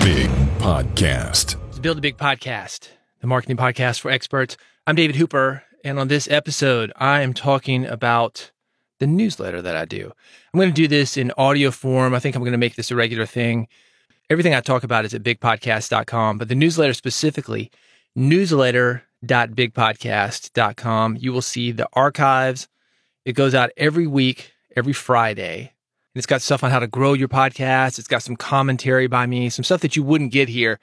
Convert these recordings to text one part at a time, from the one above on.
Big Podcast. It's Build a Big Podcast, the marketing podcast for experts. I'm David Hooper, and on this episode, I am talking about the newsletter that I do. I'm going to do this in audio form. I think I'm going to make this a regular thing. Everything I talk about is at bigpodcast.com, but the newsletter specifically, newsletter.bigpodcast.com. You will see the archives. It goes out every week, every Friday. It's got stuff on how to grow your podcast. It's got some commentary by me, some stuff that you wouldn't get here.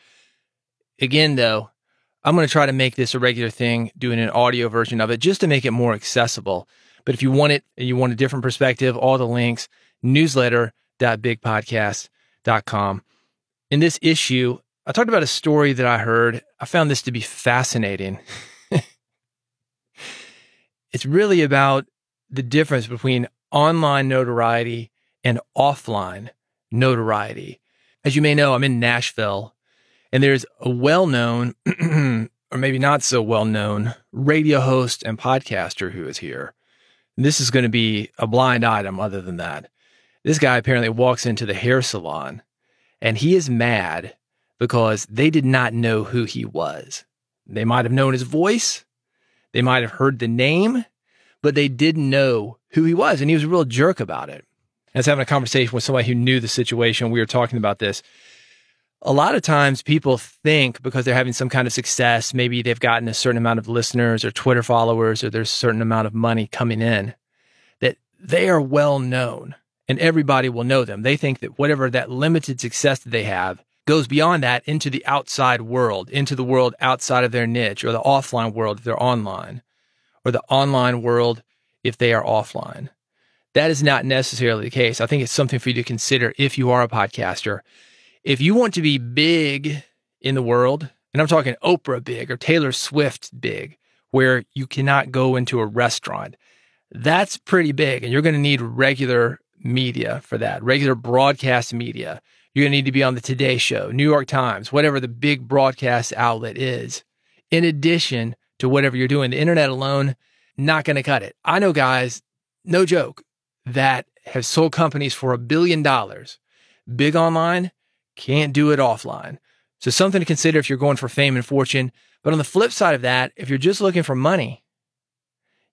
Again, though, I'm going to try to make this a regular thing, doing an audio version of it just to make it more accessible. But if you want it and you want a different perspective, all the links, newsletter.bigpodcast.com. In this issue, I talked about a story that I heard. I found this to be fascinating. it's really about the difference between online notoriety and offline notoriety. As you may know, I'm in Nashville and there's a well known, or maybe not so well known, radio host and podcaster who is here. This is going to be a blind item other than that. This guy apparently walks into the hair salon and he is mad because they did not know who he was. They might have known his voice, they might have heard the name, but they didn't know who he was. And he was a real jerk about it. I was having a conversation with somebody who knew the situation. We were talking about this. A lot of times people think because they're having some kind of success, maybe they've gotten a certain amount of listeners or Twitter followers, or there's a certain amount of money coming in, that they are well known and everybody will know them. They think that whatever that limited success that they have goes beyond that into the outside world, into the world outside of their niche or the offline world if they're online, or the online world if they are offline. That is not necessarily the case. I think it's something for you to consider if you are a podcaster. If you want to be big in the world, and I'm talking Oprah big or Taylor Swift big, where you cannot go into a restaurant, that's pretty big. And you're going to need regular media for that, regular broadcast media. You're going to need to be on the Today Show, New York Times, whatever the big broadcast outlet is. In addition to whatever you're doing, the internet alone, not going to cut it. I know guys, no joke, that have sold companies for a billion dollars. Big online, can't do it offline. So something to consider if you're going for fame and fortune. But on the flip side of that, if you're just looking for money,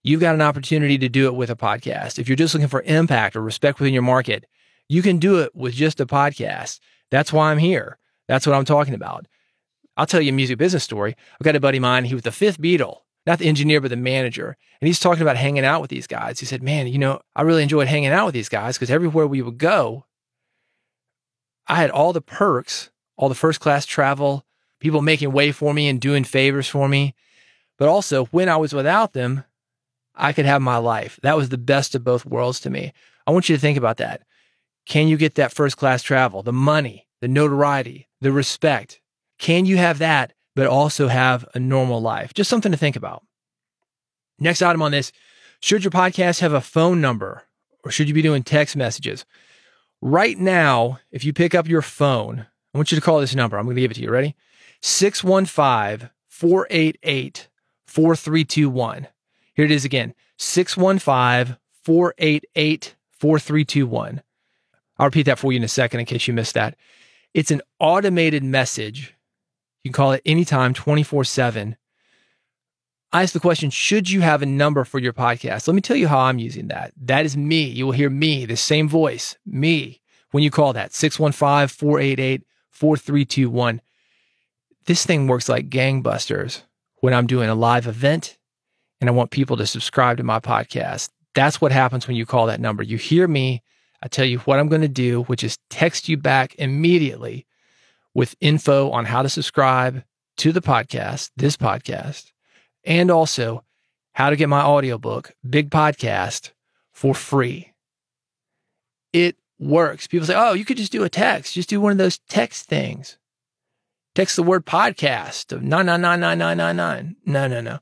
you've got an opportunity to do it with a podcast. If you're just looking for impact or respect within your market, you can do it with just a podcast. That's why I'm here. That's what I'm talking about. I'll tell you a music business story. I've got a buddy of mine. He was the fifth Beatle, not the engineer, but the manager. And he's talking about hanging out with these guys. He said, Man, you know, I really enjoyed hanging out with these guys because everywhere we would go, I had all the perks, all the first class travel, people making way for me and doing favors for me. But also, when I was without them, I could have my life. That was the best of both worlds to me. I want you to think about that. Can you get that first class travel, the money, the notoriety, the respect? Can you have that, but also have a normal life? Just something to think about. Next item on this should your podcast have a phone number or should you be doing text messages? Right now, if you pick up your phone, I want you to call this number. I'm going to give it to you. Ready? 615 488 4321. Here it is again 615 488 4321. I'll repeat that for you in a second in case you missed that. It's an automated message. You can call it anytime, 24 7. I ask the question Should you have a number for your podcast? Let me tell you how I'm using that. That is me. You will hear me, the same voice, me, when you call that 615 488 4321. This thing works like gangbusters when I'm doing a live event and I want people to subscribe to my podcast. That's what happens when you call that number. You hear me. I tell you what I'm going to do, which is text you back immediately with info on how to subscribe to the podcast, this podcast, and also how to get my audiobook, Big Podcast, for free. It works. People say, oh, you could just do a text, just do one of those text things. Text the word podcast of 9999999. No, no, no.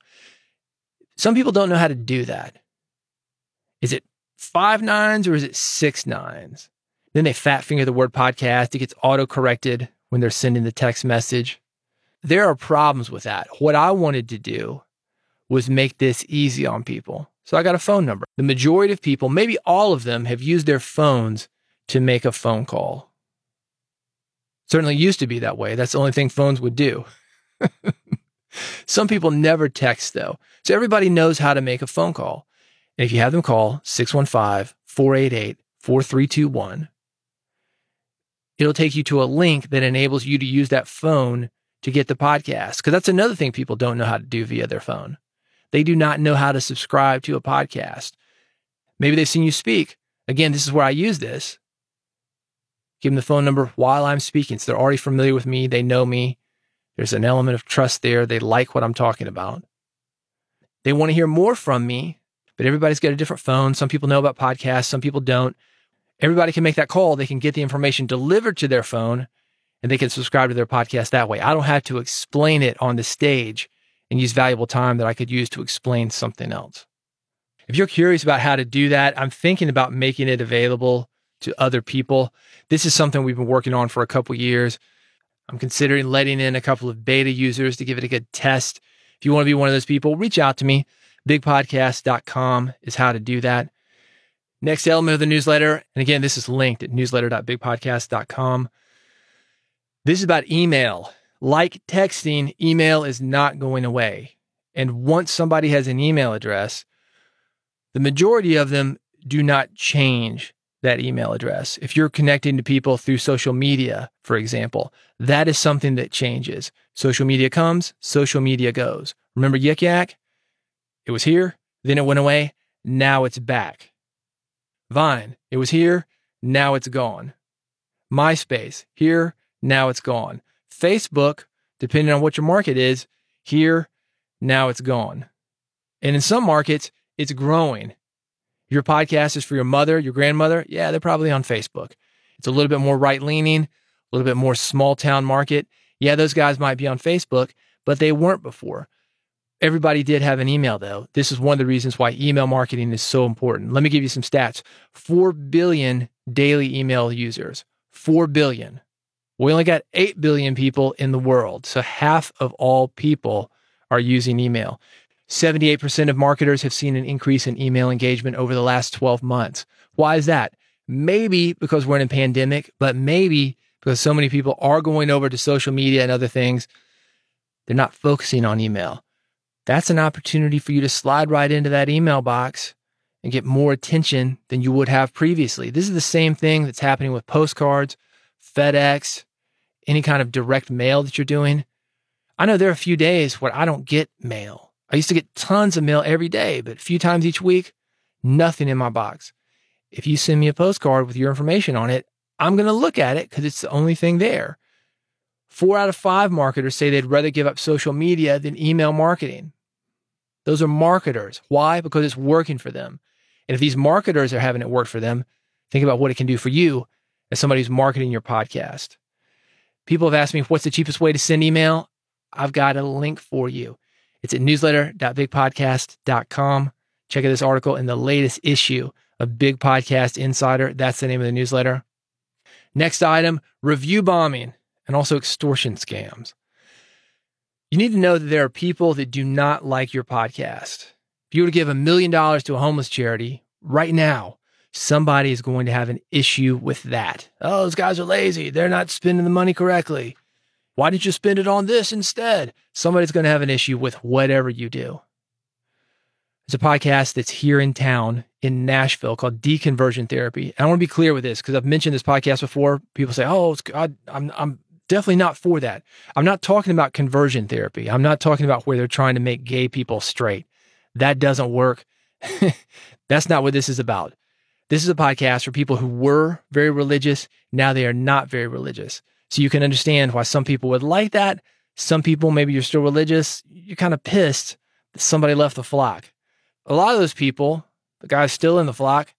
Some people don't know how to do that. Is it five nines or is it six nines? Then they fat finger the word podcast. It gets auto corrected when they're sending the text message. There are problems with that. What I wanted to do was make this easy on people. So I got a phone number. The majority of people, maybe all of them, have used their phones to make a phone call. Certainly used to be that way. That's the only thing phones would do. Some people never text though. So everybody knows how to make a phone call. And if you have them call 615 488 4321, it'll take you to a link that enables you to use that phone to get the podcast. Because that's another thing people don't know how to do via their phone. They do not know how to subscribe to a podcast. Maybe they've seen you speak. Again, this is where I use this. Give them the phone number while I'm speaking. So they're already familiar with me. They know me. There's an element of trust there. They like what I'm talking about. They want to hear more from me, but everybody's got a different phone. Some people know about podcasts, some people don't. Everybody can make that call. They can get the information delivered to their phone and they can subscribe to their podcast that way. I don't have to explain it on the stage and use valuable time that I could use to explain something else. If you're curious about how to do that, I'm thinking about making it available to other people. This is something we've been working on for a couple years. I'm considering letting in a couple of beta users to give it a good test. If you want to be one of those people, reach out to me. Bigpodcast.com is how to do that. Next element of the newsletter, and again, this is linked at newsletter.bigpodcast.com. This is about email. Like texting, email is not going away. And once somebody has an email address, the majority of them do not change that email address. If you're connecting to people through social media, for example, that is something that changes. Social media comes, social media goes. Remember Yik Yak? It was here, then it went away, now it's back. Vine, it was here, now it's gone. MySpace, here, now it's gone. Facebook, depending on what your market is, here, now it's gone. And in some markets, it's growing. Your podcast is for your mother, your grandmother. Yeah, they're probably on Facebook. It's a little bit more right leaning, a little bit more small town market. Yeah, those guys might be on Facebook, but they weren't before. Everybody did have an email though. This is one of the reasons why email marketing is so important. Let me give you some stats 4 billion daily email users. 4 billion. We only got 8 billion people in the world. So half of all people are using email. 78% of marketers have seen an increase in email engagement over the last 12 months. Why is that? Maybe because we're in a pandemic, but maybe because so many people are going over to social media and other things. They're not focusing on email. That's an opportunity for you to slide right into that email box and get more attention than you would have previously. This is the same thing that's happening with postcards, FedEx, any kind of direct mail that you're doing. I know there are a few days where I don't get mail I used to get tons of mail every day, but a few times each week, nothing in my box. If you send me a postcard with your information on it, I'm going to look at it because it's the only thing there. Four out of five marketers say they'd rather give up social media than email marketing. Those are marketers. Why? Because it's working for them. And if these marketers are having it work for them, think about what it can do for you as somebody who's marketing your podcast. People have asked me, what's the cheapest way to send email? I've got a link for you. It's at newsletter.bigpodcast.com. Check out this article in the latest issue of Big Podcast Insider. That's the name of the newsletter. Next item review bombing and also extortion scams. You need to know that there are people that do not like your podcast. If you were to give a million dollars to a homeless charity right now, somebody is going to have an issue with that. Oh, those guys are lazy. They're not spending the money correctly. Why didn't you spend it on this instead? Somebody's going to have an issue with whatever you do. There's a podcast that's here in town in Nashville called Deconversion Therapy. And I want to be clear with this because I've mentioned this podcast before. People say, "Oh, I, I'm I'm definitely not for that." I'm not talking about conversion therapy. I'm not talking about where they're trying to make gay people straight. That doesn't work. That's not what this is about. This is a podcast for people who were very religious. Now they are not very religious. So you can understand why some people would like that. Some people, maybe you're still religious, you're kind of pissed that somebody left the flock. A lot of those people, the guys still in the flock,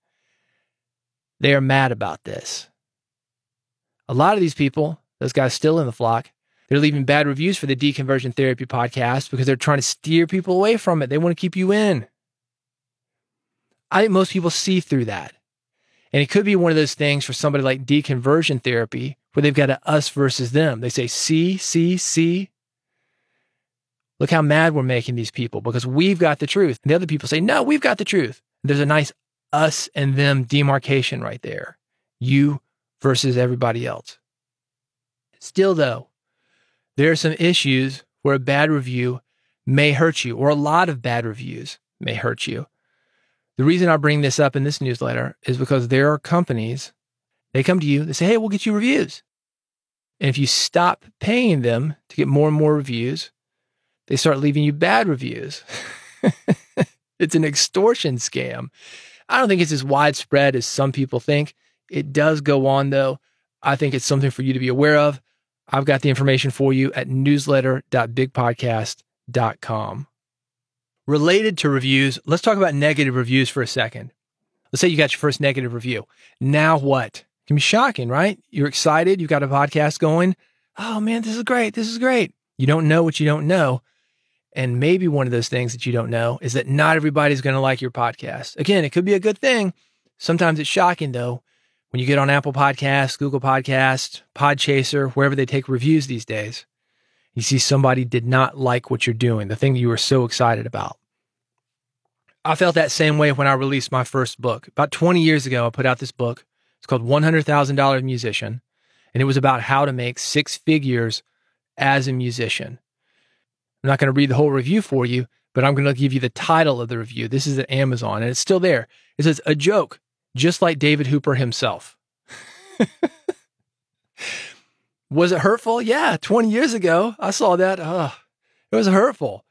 they are mad about this. A lot of these people, those guys still in the flock, they're leaving bad reviews for the Deconversion Therapy podcast because they're trying to steer people away from it. They want to keep you in. I think most people see through that. And it could be one of those things for somebody like deconversion therapy where they've got a us versus them. They say, see, see, see. Look how mad we're making these people because we've got the truth. And the other people say, no, we've got the truth. There's a nice us and them demarcation right there. You versus everybody else. Still, though, there are some issues where a bad review may hurt you, or a lot of bad reviews may hurt you. The reason I bring this up in this newsletter is because there are companies, they come to you, they say, hey, we'll get you reviews. And if you stop paying them to get more and more reviews, they start leaving you bad reviews. it's an extortion scam. I don't think it's as widespread as some people think. It does go on, though. I think it's something for you to be aware of. I've got the information for you at newsletter.bigpodcast.com. Related to reviews, let's talk about negative reviews for a second. Let's say you got your first negative review. Now what? It can be shocking, right? You're excited. You've got a podcast going. Oh man, this is great. This is great. You don't know what you don't know. And maybe one of those things that you don't know is that not everybody's going to like your podcast. Again, it could be a good thing. Sometimes it's shocking though when you get on Apple Podcasts, Google Podcasts, Podchaser, wherever they take reviews these days, you see somebody did not like what you're doing, the thing that you were so excited about. I felt that same way when I released my first book. About 20 years ago, I put out this book. It's called $100,000 Musician, and it was about how to make six figures as a musician. I'm not going to read the whole review for you, but I'm going to give you the title of the review. This is at Amazon, and it's still there. It says, A joke just like David Hooper himself. was it hurtful? Yeah, 20 years ago, I saw that. Oh, it was hurtful.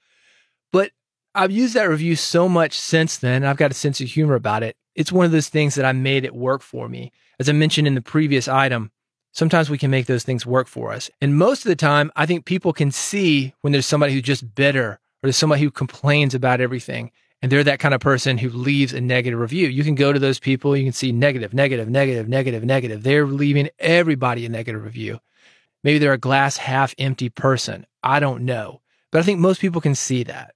But I've used that review so much since then. I've got a sense of humor about it. It's one of those things that I made it work for me. As I mentioned in the previous item, sometimes we can make those things work for us. And most of the time, I think people can see when there's somebody who's just bitter or there's somebody who complains about everything and they're that kind of person who leaves a negative review. You can go to those people, you can see negative, negative, negative, negative, negative. They're leaving everybody a negative review. Maybe they're a glass half empty person. I don't know. But I think most people can see that.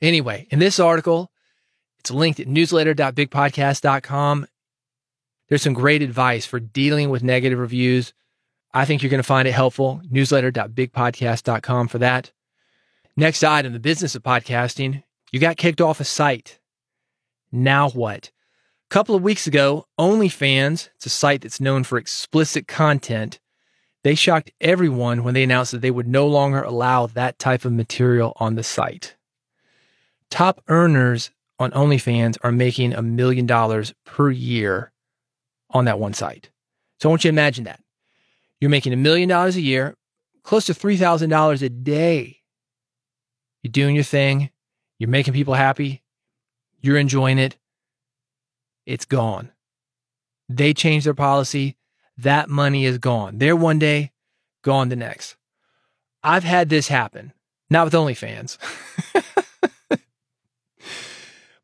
Anyway, in this article, it's linked at newsletter.bigpodcast.com. There's some great advice for dealing with negative reviews. I think you're going to find it helpful. Newsletter.bigpodcast.com for that. Next item, the business of podcasting. You got kicked off a site. Now what? A couple of weeks ago, OnlyFans, it's a site that's known for explicit content, they shocked everyone when they announced that they would no longer allow that type of material on the site. Top earners on OnlyFans are making a million dollars per year on that one site. So I want you to imagine that. You're making a million dollars a year, close to $3,000 a day. You're doing your thing. You're making people happy. You're enjoying it. It's gone. They change their policy. That money is gone. There one day, gone the next. I've had this happen, not with OnlyFans,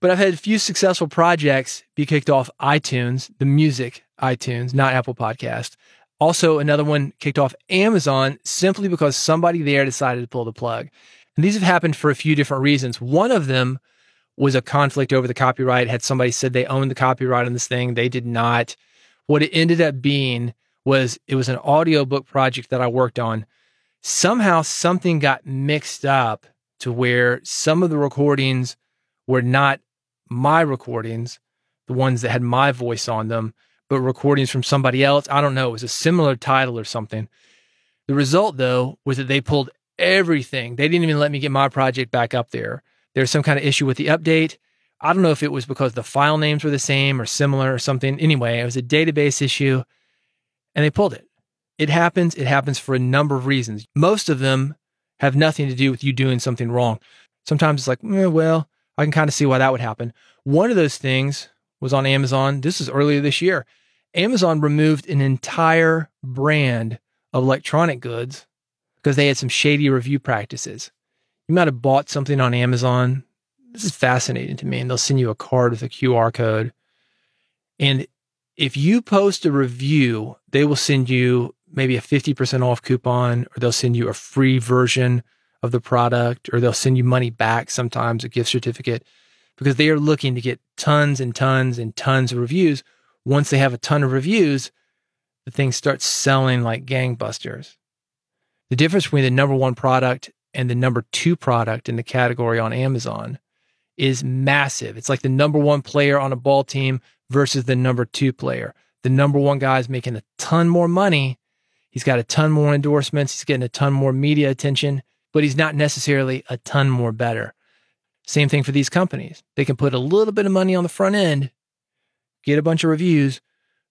but I've had a few successful projects be kicked off iTunes, the music iTunes, not Apple Podcast. Also, another one kicked off Amazon simply because somebody there decided to pull the plug. And these have happened for a few different reasons. One of them was a conflict over the copyright. Had somebody said they owned the copyright on this thing, they did not. What it ended up being was it was an audiobook project that I worked on. Somehow something got mixed up to where some of the recordings were not my recordings, the ones that had my voice on them, but recordings from somebody else. I don't know. It was a similar title or something. The result, though, was that they pulled everything. They didn't even let me get my project back up there. There's some kind of issue with the update. I don't know if it was because the file names were the same or similar or something. Anyway, it was a database issue and they pulled it. It happens. It happens for a number of reasons. Most of them have nothing to do with you doing something wrong. Sometimes it's like, eh, well, I can kind of see why that would happen. One of those things was on Amazon. This is earlier this year. Amazon removed an entire brand of electronic goods because they had some shady review practices. You might have bought something on Amazon. This is fascinating to me. And they'll send you a card with a QR code. And if you post a review, they will send you maybe a 50% off coupon, or they'll send you a free version of the product, or they'll send you money back sometimes, a gift certificate, because they are looking to get tons and tons and tons of reviews. Once they have a ton of reviews, the thing starts selling like gangbusters. The difference between the number one product and the number two product in the category on Amazon is massive. It's like the number one player on a ball team versus the number two player. The number one guy is making a ton more money. He's got a ton more endorsements. He's getting a ton more media attention, but he's not necessarily a ton more better. Same thing for these companies. They can put a little bit of money on the front end, get a bunch of reviews,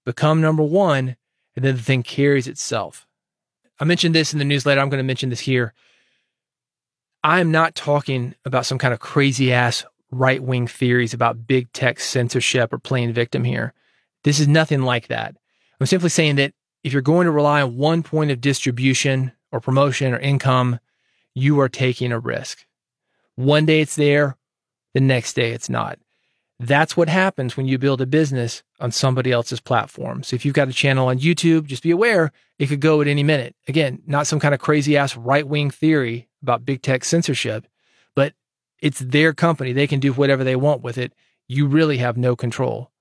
become number one, and then the thing carries itself. I mentioned this in the newsletter. I'm going to mention this here. I am not talking about some kind of crazy ass right wing theories about big tech censorship or playing victim here. This is nothing like that. I'm simply saying that if you're going to rely on one point of distribution or promotion or income, you are taking a risk. One day it's there, the next day it's not. That's what happens when you build a business on somebody else's platform. So if you've got a channel on YouTube, just be aware it could go at any minute. Again, not some kind of crazy ass right wing theory about big tech censorship, but it's their company. They can do whatever they want with it. You really have no control.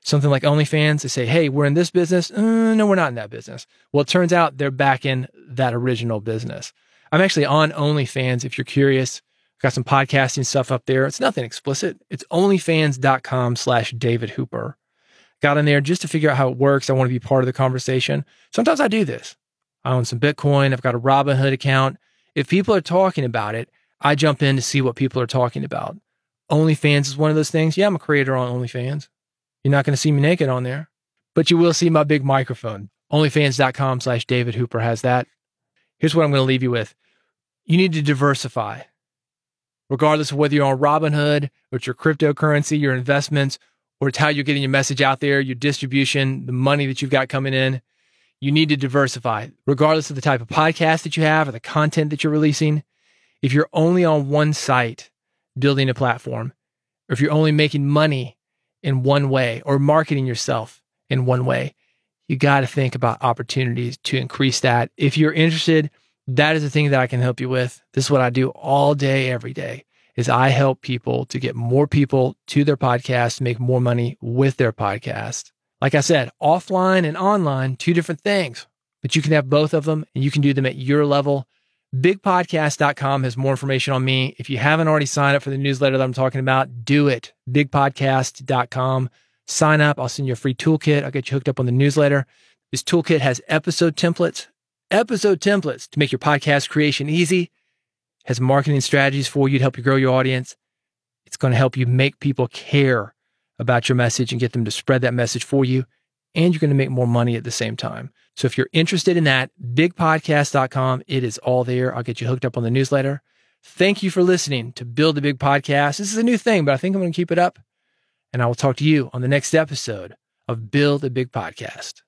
Something like OnlyFans, they say, hey, we're in this business. Uh, no, we're not in that business. Well, it turns out they're back in that original business. I'm actually on OnlyFans if you're curious. I've got some podcasting stuff up there. It's nothing explicit. It's onlyfans.com slash David Hooper. Got in there just to figure out how it works. I want to be part of the conversation. Sometimes I do this. I own some Bitcoin. I've got a Robinhood account. If people are talking about it, I jump in to see what people are talking about. OnlyFans is one of those things. Yeah, I'm a creator on OnlyFans. You're not going to see me naked on there, but you will see my big microphone. OnlyFans.com slash David Hooper has that. Here's what I'm going to leave you with. You need to diversify regardless of whether you're on Robinhood it's your cryptocurrency, your investments, or it's how you're getting your message out there, your distribution, the money that you've got coming in. You need to diversify, regardless of the type of podcast that you have or the content that you're releasing. If you're only on one site building a platform, or if you're only making money in one way or marketing yourself in one way, you got to think about opportunities to increase that. If you're interested, that is the thing that I can help you with. This is what I do all day, every day is I help people to get more people to their podcast, make more money with their podcast. Like I said, offline and online, two different things, but you can have both of them and you can do them at your level. Bigpodcast.com has more information on me. If you haven't already signed up for the newsletter that I'm talking about, do it. Bigpodcast.com. Sign up. I'll send you a free toolkit. I'll get you hooked up on the newsletter. This toolkit has episode templates episode templates to make your podcast creation easy, has marketing strategies for you to help you grow your audience. It's going to help you make people care about your message and get them to spread that message for you. And you're going to make more money at the same time. So if you're interested in that, bigpodcast.com, it is all there. I'll get you hooked up on the newsletter. Thank you for listening to Build a Big Podcast. This is a new thing, but I think I'm going to keep it up. And I will talk to you on the next episode of Build a Big Podcast.